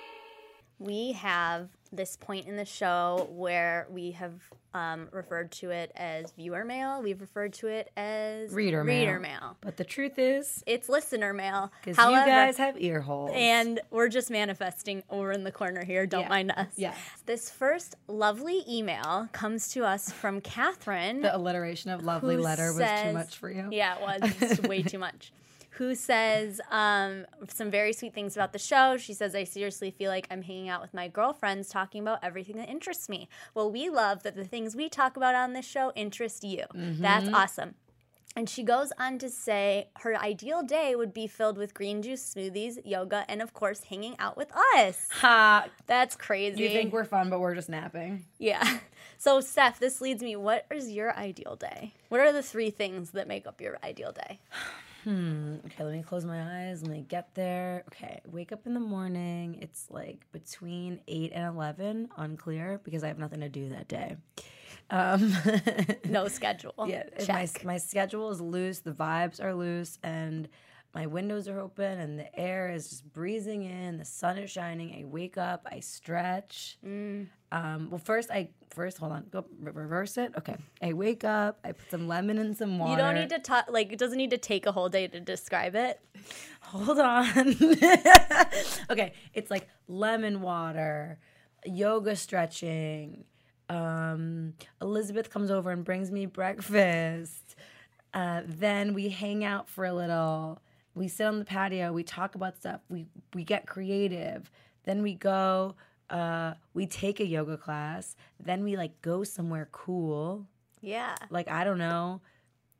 we have this point in the show where we have um, referred to it as viewer mail. We've referred to it as Reader mail. reader mail. But the truth is, It's listener mail. because you guys have ear holes. and we're just manifesting over in the corner here. Don't Yeah. mind us. Yeah. This first lovely email comes to us from Catherine. the alliteration of lovely letter was too much for you. Yeah, it was It's way too much. [laughs] Who says um, some very sweet things about the show? She says, I seriously feel like I'm hanging out with my girlfriends talking about everything that interests me. Well, we love that the things we talk about on this show interest you. That's awesome. And she goes on to say her ideal day would be filled with green juice smoothies, yoga, and of course, hanging out with us. Ha! That's crazy. You think we're fun, but we're just napping. Yeah. [laughs] So, Steph, this leads me. What is your ideal day? What are the three things that make up your ideal day? [sighs] [sighs] [sighs] Okay, let me close my eyes. Let me get there. Okay, wake up in the morning. It's like between 8 and 11, unclear, because I have nothing to do that day. Um, [laughs] No schedule. yeah, if my, my schedule is loose, the vibes are loose, and my windows are open, and the air is just breezing in. The sun is shining. I wake up. I stretch. Mm. Um, well, first I first hold on, go reverse it. Okay, I wake up. I put some lemon in some water. You don't need to talk. Like, it doesn't need to take a whole day to describe it. [laughs] hold on. [laughs] okay, it's like lemon water, yoga stretching. Um, Elizabeth comes over and brings me breakfast. Uh, then we hang out for a little. We sit on the patio. We talk about stuff. We we get creative. Then we go. Uh, we take a yoga class. Then we like go somewhere cool. Yeah. Like I don't know,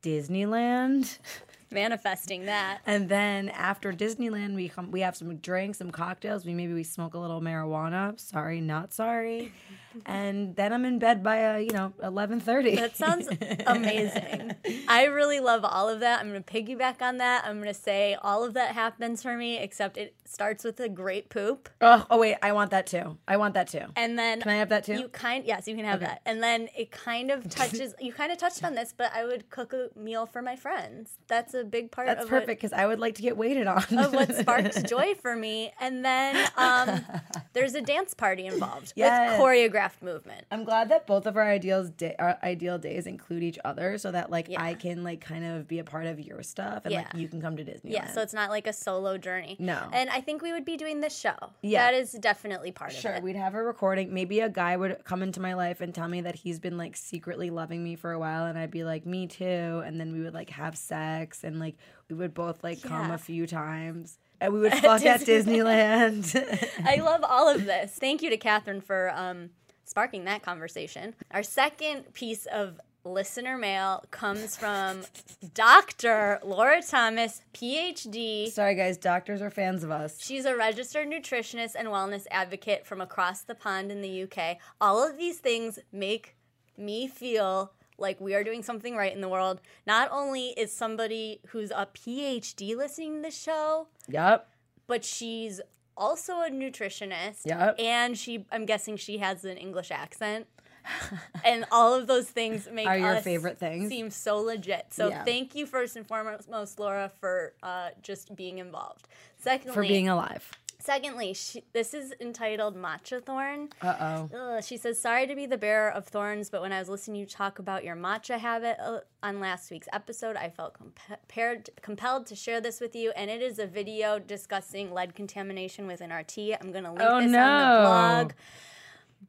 Disneyland. [laughs] Manifesting that. And then after Disneyland, we come, we have some drinks, some cocktails. We maybe we smoke a little marijuana. Sorry, not sorry. [laughs] and then I'm in bed by uh, you know eleven thirty. That sounds amazing. I really love all of that. I'm going to piggyback on that. I'm going to say all of that happens for me, except it starts with a great poop. oh, oh wait, I want that too. I want that too. And then Can I have that too? You kind yes, you can have that. And then it kind of touches you kind of touched on this, but I would cook a meal for my friends. That's a big part That's perfect because I would like to get waited on. Of what [laughs] sparks joy for me. And then um, [laughs] there's a dance party involved Yes. with choreographed movement. I'm glad that both of our ideals day, our ideal days include each other, so that like Yeah. I can like kind of be a part of your stuff, and like you can come to Disney. Yeah, so it's not like a solo journey. No. And I think we would be doing this show. Yeah. That is definitely part Sure, of it. Sure, we'd have a recording. Maybe a guy would come into my life and tell me that he's been like secretly loving me for a while, and I'd be like, me too. And then we would like have sex, and like we would both like come a few times, and we would [laughs] fuck at Disneyland. [laughs] I love all of this. Thank you to Catherine for um, sparking that conversation. Our second piece of listener mail comes from [laughs] Dr. Laura Thomas, PhD. Sorry, guys, doctors are fans of us. She's a registered nutritionist and wellness advocate from across the pond in the UK. All of these things make me feel like we are doing something right in the world. Not only is somebody who's a PhD listening to the show, Yep. but she's also a nutritionist. Yep. And she I'm guessing she has an English accent. [laughs] and all of those things make Are your favorite things. seem so legit. So Yeah. thank you first and foremost, Laura, for uh, just being involved. Secondly, For being alive. Secondly, she, this is entitled Matcha Thorn. Uh oh. She says, Sorry to be the bearer of thorns, but when I was listening to you talk about your matcha habit uh, on last week's episode, I felt compared, compelled to share this with you. And it is a video discussing lead contamination within our tea. I'm going to link Oh, this on the blog.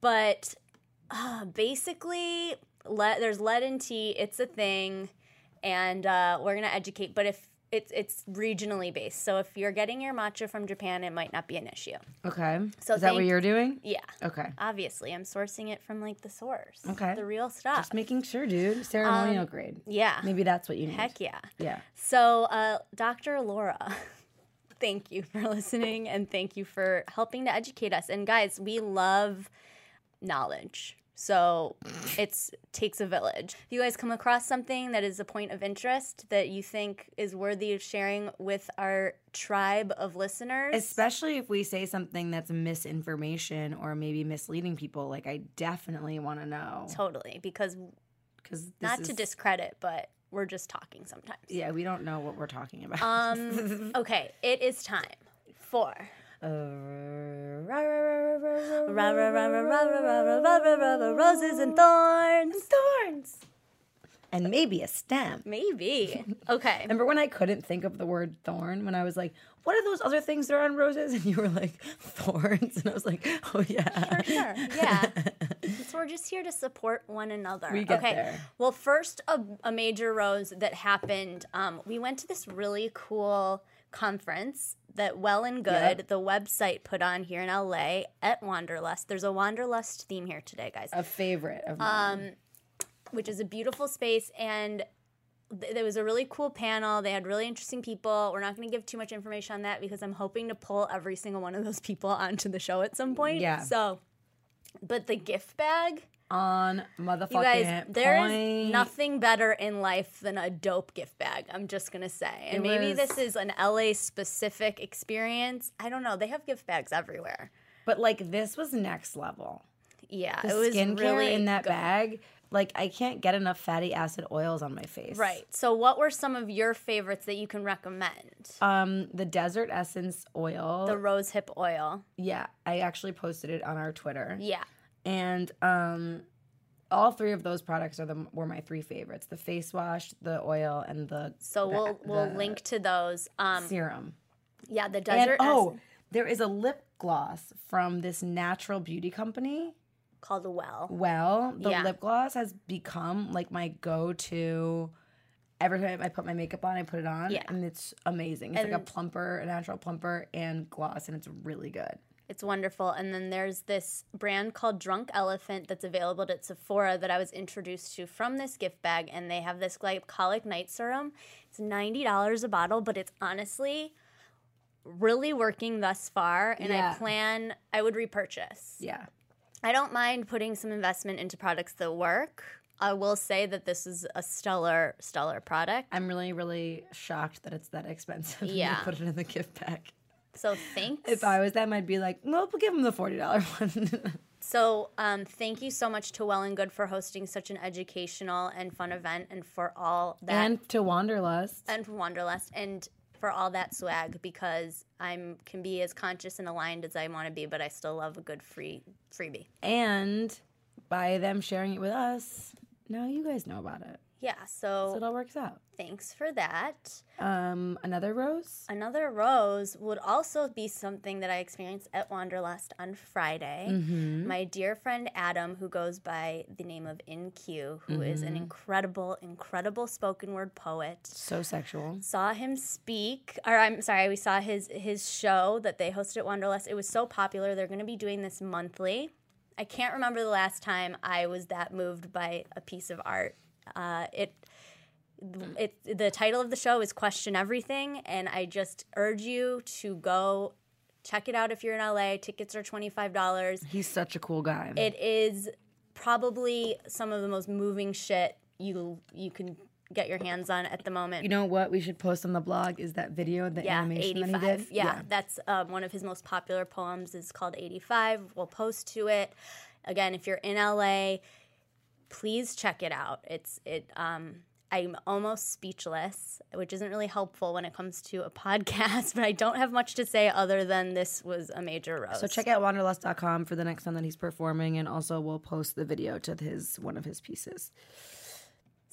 But uh, basically, le- there's lead in tea, it's a thing, and uh, we're going to educate. But if it's, it's regionally based. So if you're getting your matcha from Japan, it might not be an issue. Okay. So is that what you're doing? Yeah. Okay. Obviously, I'm sourcing it from like the source. Okay. The real stuff. Just making sure, dude. Ceremonial grade. yeah. Maybe that's what you need. Um, Heck yeah. Yeah. So, uh, Dr. Laura, [laughs] thank you for [laughs] listening and thank you for helping to educate us. And guys, we love knowledge. So it's takes a village. If you guys come across something that is a point of interest that you think is worthy of sharing with our tribe of listeners, Especially if we say something that's misinformation or maybe misleading people, like I definitely want to know totally, because because not to discredit, but we're just talking sometimes. Yeah, we don't know what we're talking about. Um, [laughs] okay, it is time for Roses and thorns. And thorns. And maybe a stem. Maybe. Okay. [laughs] Remember when I couldn't think of the word thorn when I was like, what are those other things that are on roses? And you were like, thorns. And I was like, oh, yeah. For sure. Yeah. [laughs] so we're just here to support one another. We get okay. There. Well, first, a, a major rose that happened. Um, we went to this really cool conference that Well and Good, Yep. the website, put on here in LA at Wanderlust. There's a Wanderlust theme here today, guys. A favorite of Um, mine. which is a beautiful space and th- there was a really cool panel they had really interesting people we're not going to give too much information on that because i'm hoping to pull every single one of those people [laughs] onto the show at some point Yeah. so but the gift bag on motherfucking you guys there is point. nothing better in life than a dope gift bag i'm just to say and It maybe was- this is an la specific experience i don't know they have gift bags everywhere But like this was next level. yeah The it was skincare really in that good. bag, like I can't get enough fatty acid oils on my face. right so what were some of your favorites that you can recommend Um, the desert essence oil. the rose hip oil yeah, I actually posted it on our Twitter. yeah And um, all three of those products are the were my three favorites: the face wash, the oil, and the So the- we'll we'll link to those. Um, serum. yeah, the And desert oh, there is a lip gloss from this natural beauty company. called Well. Well, the Yeah. lip gloss has become like my go-to. Every time I put my makeup on, I put it on, Yeah. and it's amazing. It's like a plumper, a natural plumper, and gloss, and it's really good. It's wonderful. And then there's this brand called Drunk Elephant that's available at Sephora that I was introduced to from this gift bag, and they have this glycolic night serum. It's ninety dollars a bottle, but it's honestly really working thus far, and Yeah. I plan I would repurchase. Yeah, I don't mind putting some investment into products that work. I will say that this is a stellar, stellar product. I'm really, really shocked that it's that expensive. [laughs] Yeah. to put it in the gift bag. So thanks. If I was them, I'd be like, nope, we'll give them the forty dollar [laughs] one. So, um, thank you so much to Well and Good for hosting such an educational and fun event, and for all that, and, to Wanderlust. And for Wanderlust, and for all that swag. Because I'm can be as conscious and aligned as I want to be, but I still love a good free freebie. and by them sharing it with us, now you guys know about it. Yeah. So So it all works out. thanks for that. Um, another rose. Another rose would also be something that I experienced at Wanderlust on Friday. My dear friend Adam, who goes by the name of InQ, who is an incredible, incredible spoken word poet, So sexual. saw him speak. Or I'm sorry, we saw his his show that they hosted at Wanderlust. It was so popular. They're going to be doing this monthly. I can't remember the last time I was that moved by a piece of art. Uh, it it the title of the show is question everything and i just urge you to go check it out if you're in la tickets are $25 He's such a cool guy. it is probably some of the most moving shit you you can get your hands on at the moment. You know what we should post on the blog is that video, the yeah animation 85 that he did. Yeah, that's um, one of his most popular poems is called 85 we'll post to it. Again if you're in la please check it out it's it um i'm almost speechless which isn't really helpful when it comes to a [laughs] podcast but i don't have much to say other than this was a major rose So check out wanderlust.com for the next time that he's performing, and also we'll post the video to his one of his pieces.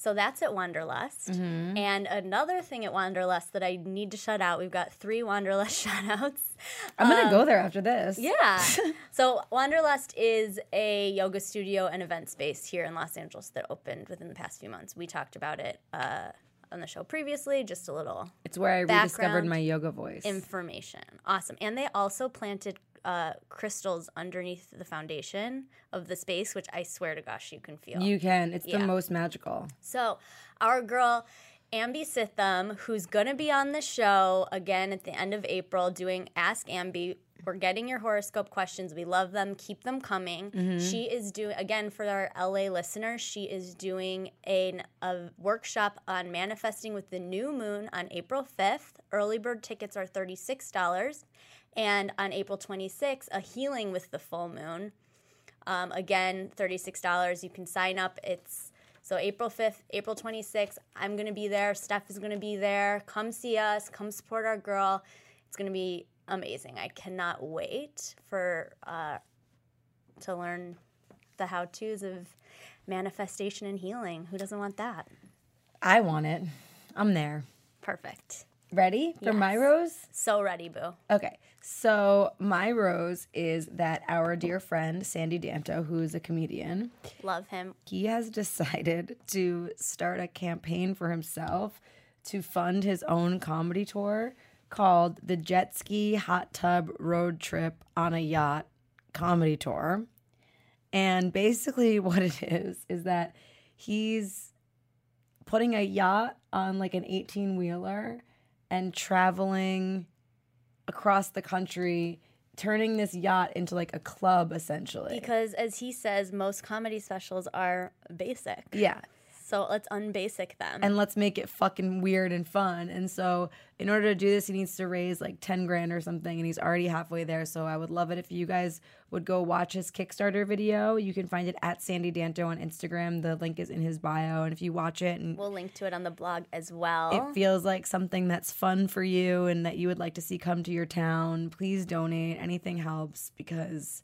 So that's at Wanderlust. Mm-hmm. And another thing at Wanderlust that I need to shout out, we've got three Wanderlust [laughs] shout outs. I'm gonna go there after this. Um, Yeah. [laughs] so Wanderlust is a yoga studio and event space here in Los Angeles that opened within the past few months. We talked about it uh, on the show previously, just a little It's where I rediscovered my yoga voice. information. Awesome. And they also planted uh, crystals underneath the foundation of the space, which I swear to gosh you can feel. you can. It's Yeah. the most magical. So, our girl, Ambi Sitham, who's going to be on the show again at the end of April doing Ask Ambi. We're getting your horoscope questions. We love them. Keep them coming. She is doing, again, for our LA listeners, she is doing an, a workshop on manifesting with the new moon on April 5th. Early bird tickets are $36. And on April 26th, a healing with the full moon. Um, again, $36. You can sign up. It's So April 5th, April 26th, I'm going to be there. Steph is going to be there. Come see us. Come support our girl. It's going to be amazing. I cannot wait for uh, to learn the how-tos of manifestation and healing. Who doesn't want that? I want it. I'm there. Perfect. Ready for my rose? So ready, boo. Okay, so my rose is that our dear friend Sandy Danto, who is a comedian, Love him. he has decided to start a campaign for himself to fund his own comedy tour called the Jet Ski Hot Tub Road Trip on a Yacht Comedy Tour. And basically, [laughs] what it is is that he's putting a yacht on like an 18 wheeler and traveling across the country, turning this yacht into like a club essentially. Because as he says, most comedy specials are basic. yeah. So let's unbasic them. and let's make it fucking weird and fun. And so, in order to do this, he needs to raise like 10 grand or something, and he's already halfway there. So, I would love it if you guys would go watch his Kickstarter video. You can find it at Sandy Danto on Instagram. The link is in his bio. And if you watch it and we'll link to it on the blog as well. it feels like something that's fun for you and that you would like to see come to your town, please donate. Anything helps because.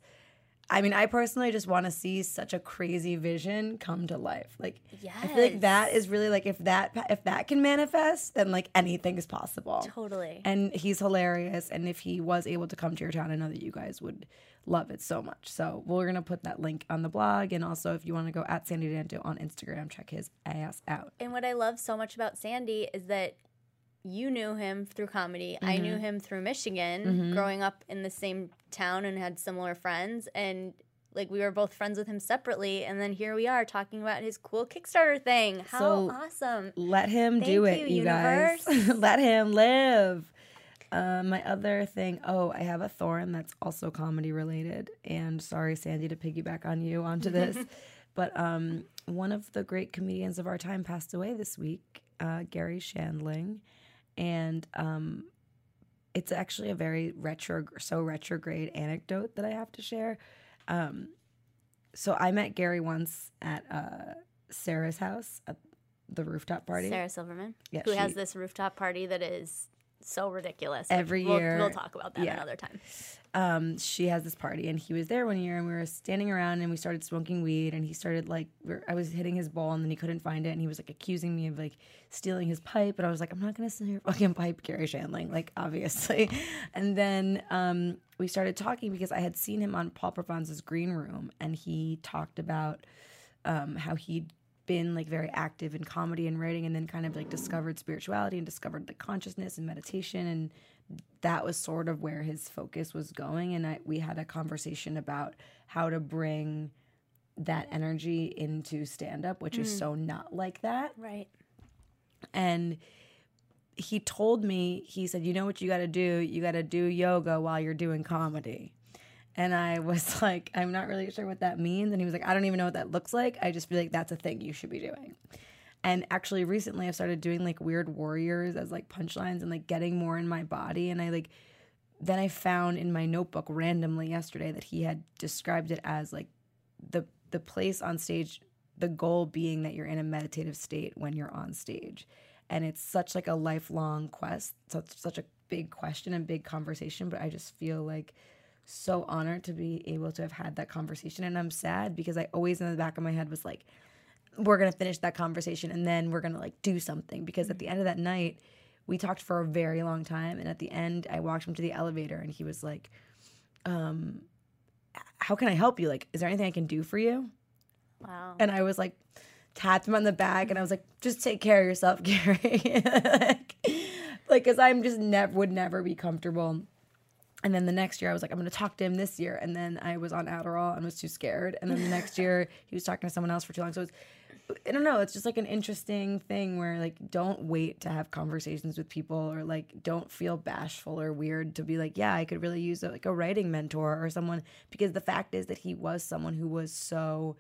I mean, I personally just want to see such a crazy vision come to life. Like, I feel like that is really like if that if that can manifest, then like anything is possible. totally. And he's hilarious. And if he was able to come to your town, I know that you guys would love it so much. So we're gonna put that link on the blog, and also if you want to go at Sandy Danto on Instagram, check his ass out. And what I love so much about Sandy is that you knew him through comedy. I Mm-hmm. knew him through Michigan, growing up in the same town and had similar friends. And like we were both friends with him separately. And then here we are talking about his cool Kickstarter thing. How So- awesome. Let him do Thank it, you, you, guys. [laughs] Let him live. Uh, my other thing, oh, I have a thorn that's also comedy related. And sorry, Sandy, to piggyback on you onto this, [laughs] but um, one of the great comedians of our time passed away this week, uh, Garry Shandling, and um, it's actually a very retro, so retrograde anecdote that I have to share. Um, so I met Garry once at uh, Sarah's house at the rooftop party. Sarah Silverman, Yeah, who has this rooftop party that is so ridiculous. Every We'll- year- We'll, talk about that yeah. another time. um, she has this party, and he was there one year, and we were standing around, and we started smoking weed, and he started like, we're, I was hitting his ball, and then he couldn't find it, and he was like accusing me of like stealing his pipe, and I was like, I'm not gonna steal your fucking pipe, Garry Shandling, like obviously, [laughs] and then um, we started talking because I had seen him on Paul Provenza's Green Room, and he talked about um, how he'd been like very active in comedy and writing and then kind of like discovered spirituality and discovered the consciousness and meditation and that was sort of where his focus was going and I, we had a conversation about how to bring that energy into stand up which is mm. so not like that. Right. and he told me he said you know what you got to do? You got to do yoga while you're doing comedy and i was [laughs] like i'm not really sure what that means. And he was like i don't even know what that looks like. I just feel like that's a thing you should be doing. And actually recently i've started doing like weird warriors as like punchlines and like getting more in my body. And i like then i found in my notebook randomly yesterday that he had described it as like the the place on stage the goal being that you're in a meditative state when you're on stage. And it's such like a lifelong quest. Such such a big question and big conversation but i just feel like so honored to be able to have had that conversation and i'm sad because i always in the back of my head was like we're gonna finish that conversation and then we're gonna like do something because at the end of that night we talked for a very long time and at the end i walked him to the elevator and he was like um how can i help you like is there anything i can do for you Wow. and I was like, tapped him on the back, and I was like, just take care of yourself, [laughs] Garry. [laughs] like, like, cause I'm just never would never be comfortable. And then the next year, I was like, I'm gonna talk to him this year. And then I was on Adderall and was too scared. And then the next [laughs] year, he was talking to someone else for too long. So it's, I don't know. It's just like an interesting thing where like don't wait to have conversations with people or like don't feel bashful or weird to be like, yeah, I could really use a, like a writing mentor or someone because the fact is that he was someone who was so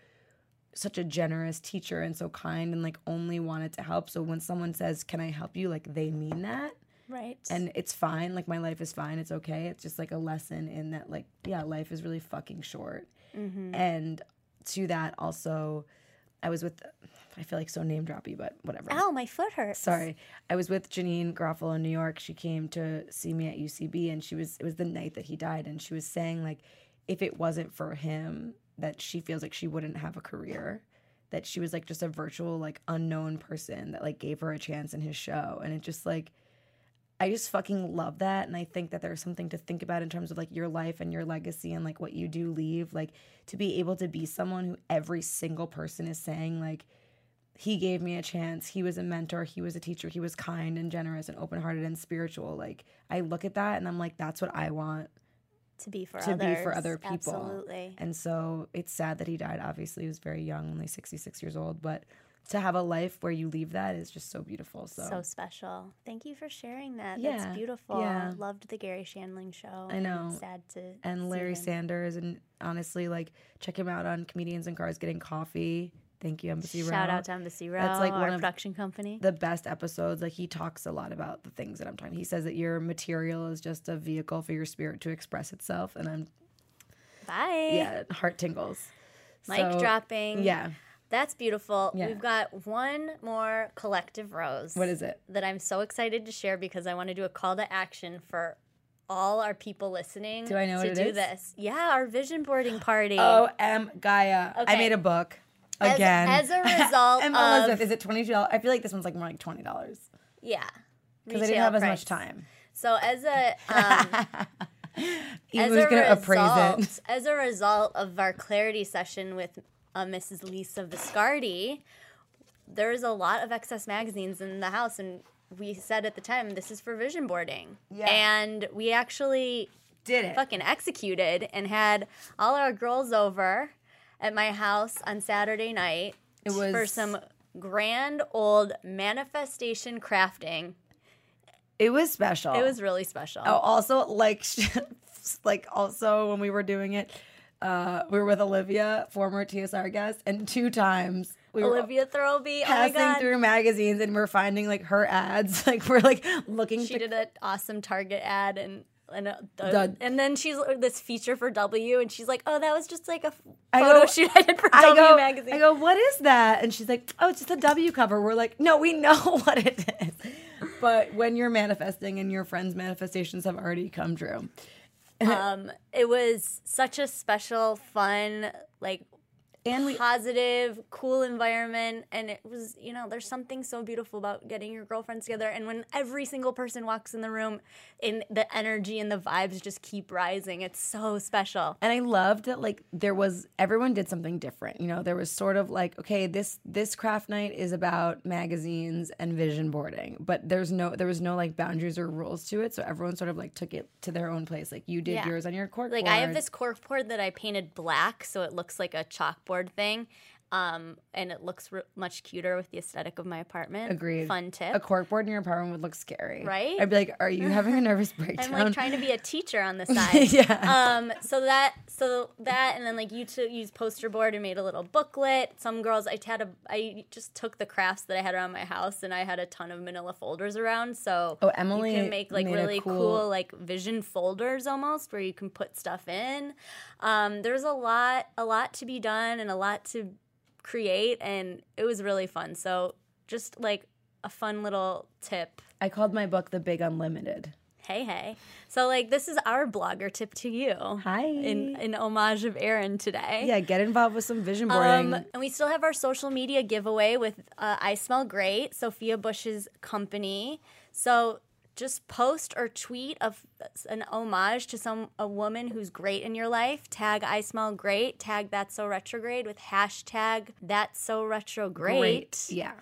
such a generous teacher and so kind and like only wanted to help. So when someone says, "Can I help you?" like they mean that. Right. And it's fine. Like my life is fine. It's okay. It's just like a lesson in that like yeah, life is really fucking short. Mm-hmm. And to that also I was with. I feel like so name droppy, but whatever. Ow, my foot hurts. Sorry, I was with Janeane Garofalo in New York. She came to see me at UCB, and she was. It was the night that he died, and she was saying like, if it wasn't for him, that she feels like she wouldn't have a career. That she was like just a virtual like unknown person that like gave her a chance in his show, and it just like. I just fucking love that. And I think that there's something to think about in terms of like your life and your legacy and like what you do leave. Like to be able to be someone who every single person is saying, like, he gave me a chance. He was a mentor. He was a teacher. He was kind and generous and open hearted and spiritual. Like, I look at that and I'm like, that's what I want To be for to others. be for other people. Absolutely. And so it's sad that he died. Obviously, he was very young, only 66 years old. But to have a life where you leave that is just so beautiful. So, So special. Thank you for sharing that. Yeah, That's beautiful. yeah. Loved the Garry Shandling show. I know. Sad to and Larry. Sanders. And honestly, like, check him out on Comedians in Cars Getting Coffee. Thank you, Embassy Row. Shout out to Embassy Row, That's like our one of production company. the best episodes. Like he talks a lot about the things that I'm talking. He says that your material is just a vehicle for your spirit to express itself, and I'm Bye. yeah, heart tingles. Mic So, dropping. Yeah. That's beautiful. Yeah. We've got one more collective rose. What is it? That I'm so excited to share because I want to do a call to action for all our people listening. Do I know to what it do is? this? Yeah, our vision boarding party. [gasps] Oh, M Gaia. I made a book again. as a [laughs] result M of- Elizabeth, is it twenty two dollars? I feel like this one's like more like twenty dollars yeah. because I didn't have as much time. So as a [laughs] um, He as was a result, it. as a result of our clarity session with uh, Mrs. Lisa Viscardi, there's a lot of excess magazines in the house, and we said at the time this is for vision boarding, Yeah. and we actually Did it? fucking executed and had all our girls over at my house on Saturday night It was for some grand old manifestation crafting. It was special. It was really special. Oh, also like [laughs] like also when we were doing it, uh, we were with Olivia, former TSR guest, and two times we were Olivia Thirlby, oh passing god. through magazines and we're finding like her ads. [laughs] Like we're like looking. she did an awesome Target ad and and, uh, the- and then she's uh, this feature for W and she's like, oh, that was just like a f- I photo go- shoot I did for I W go, magazine. I go, what is that? And she's like, oh, it's just a W cover. We're like, no, we know [laughs] what it is. But when you're manifesting and your friends' manifestations have already come true, um, it was such a special, fun, like and we positive, cool environment. And it was, you know, there's something so beautiful about getting your girlfriends together. And when every single person walks in the room, and the energy and the vibes just keep rising, it's so special. and I loved that like there was everyone did something different. You know, there was sort of like okay, this this craft night is about magazines and vision boarding, but there's no there was no like boundaries or rules to it. So everyone sort of like took it to their own place. Like you did Yeah. yours on your cork Like I have this cork board that I painted black, so it looks like a chalkboard thing, um, and it looks r- much cuter with the aesthetic of my apartment. Agreed. Fun tip. A corkboard in your apartment would look scary, Right? I'd be like, "Are you having a [laughs] nervous breakdown?" I'm like trying to be a teacher on the [laughs] side. yeah. Um, so that, so that, and then like you to use poster board and made a little booklet. Some girls, I had a, I just took the crafts that I had around my house, and I had a ton of Manila folders around. So Oh, Emily you can make like really cool- cool, like vision folders almost, where you can put stuff in. Um, there's a lot, a lot to be done, and a lot to create, and it was really fun. So just like a fun little tip I called my book "The Big Unlimited." Hey, hey. So, like, this is our blogger tip to you. Hi. In, in homage of Erin today. Yeah, get involved with some vision boarding. Um, and we still have our social media giveaway with uh, I Smell Great, Sophia Bush's company. So just post or tweet of an homage to some a woman who's great in your life. Tag I Smell Great. Tag That's So Retrograde with hashtag That's So Retrograde. Yeah.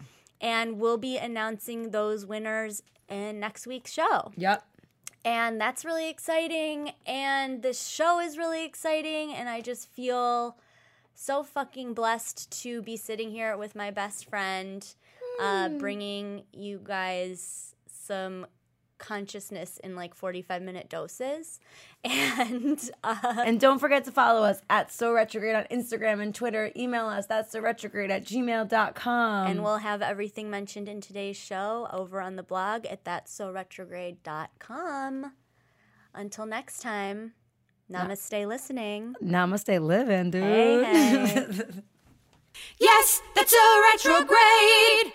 And we'll be announcing those winners in next week's show Yep. and that's really exciting and this show is really exciting and i just feel so fucking blessed to be sitting here with my best friend uh, bringing you guys some consciousness in like 45 minute doses [laughs] and uh, And don't forget to follow us at So Retrograde on Instagram and Twitter. Email us, that's so retrograde at gmail.com. and we'll have everything mentioned in today's show over on the blog at that'ssoretrograde.com until next time namaste listening Namaste living, dude. Hey, hey. [laughs] Yes, that's a retrograde.